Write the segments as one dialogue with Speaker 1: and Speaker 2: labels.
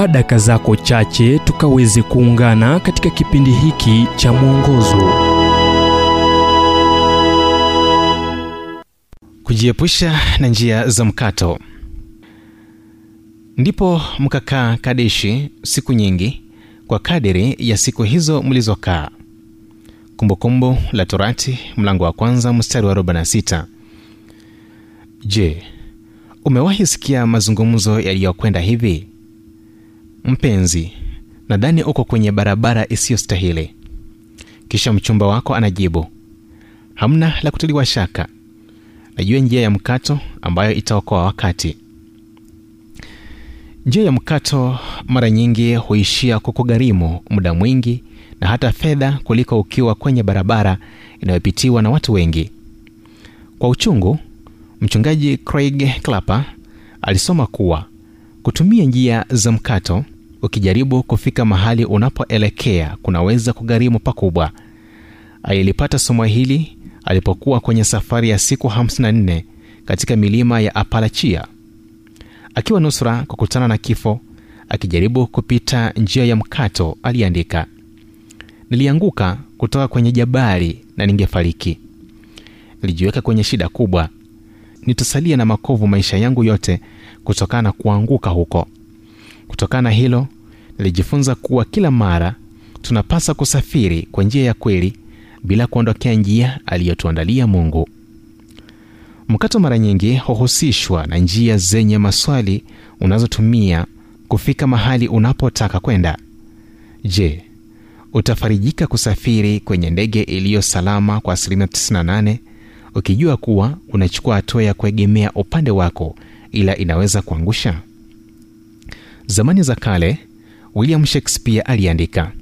Speaker 1: chukua daka zako chache tukaweze kuungana katika kipindi hiki cha mwongozo.
Speaker 2: Kujiepusha na njia za mkato. Ndipo mkakaa kadeshi siku nyingi kwa kadiri ya siku hizo mlizokaa. Kumbukumbu la torati mlango wa kwanza mstari wa 46 je umewahi sikia mazungumzo yaliyokwenda hivi mpenzi nadhani uko kwenye barabara isiyostahili. Kisha mchumba wako anajibu hamna la kutiliwa shaka. Najua njia ya mkato ambayo itaokoa wakati. Njia ya mkato mara nyingi huishia kukugharimu muda mwingi na hata fedha kuliko ukiwa kwenye barabara inayopitiwa na watu wengi. Kwa uchungu mchungaji craig clapper alisoma kuwa kutumia njia za mkato ukijaribu kufika mahali unapoelekea kunaweza kugharimu pakubwa. Alilipata somo hili alipokuwa kwenye safari ya siku 54 katika milima ya apalachia akiwa nusra kukutana na kifo akijaribu kupita njia ya mkato aliandika nilianguka kutoka kwenye jabari na ningefariki. Nilijiweka kwenye shida kubwa. Nitasalia na makovu maisha yangu yote kutokana na kuanguka huko kutokana na hilo nilijifunza kuwa kila mara tunapasa kusafiri kwa njia ya kweli bila kuondokea njia aliyotuandalia mungu. Mkato mara nyingi huhusishwa na njia zenye maswali unazotumia kufika mahali unapotaka kwenda. Je utafarijika kusafiri kwenye ndege iliyo salama kwa asilimia 98 ukijua kuwa unachukua hatua ya kuegemea upande wako ila inaweza kuangusha zamani za kale william shakespeare aliandika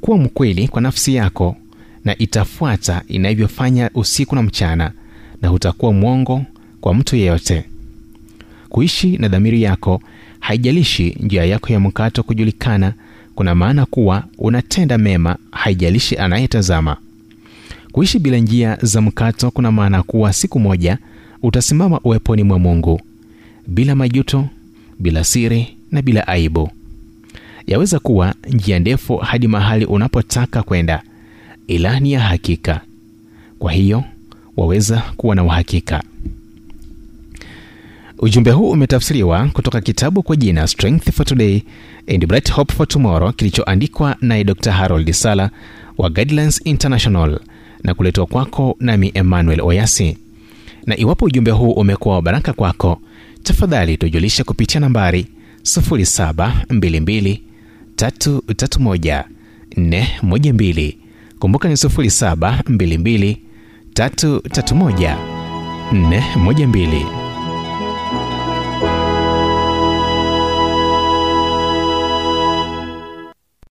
Speaker 2: kuwa mkweli kwa nafsi yako na itafuata inavyofanya usiku na mchana na hutakuwa mwongo kwa mtu yeyote. Kuishi na dhamiri yako haijalishi njia yako ya mkato kujulikana kuna maana kuwa unatenda mema haijalishi anayetazama. Kuishi bila njia za mkato kuna maana kuwa siku moja utasimama uweponi mwa mungu bila majuto bila siri na bila aibu. Yaweza kuwa njia ndefu hadi mahali unapotaka kwenda. Ila ni ya hakika. Kwa hiyo waweza kuwa na uhakika. Ujumbe huu umetafsiriwa kutoka kitabu kwa jina strength for today and bright hope for tomorrow kilichoandikwa naye dr harold sala wa guidelines international na kuletwa kwako nami emmanuel oyasi. Na iwapo ujumbe huu umekuwa wa baraka kwako tafadhali tujulishe kupitia nambari 722 331 412 kumbuka ni 722 331 412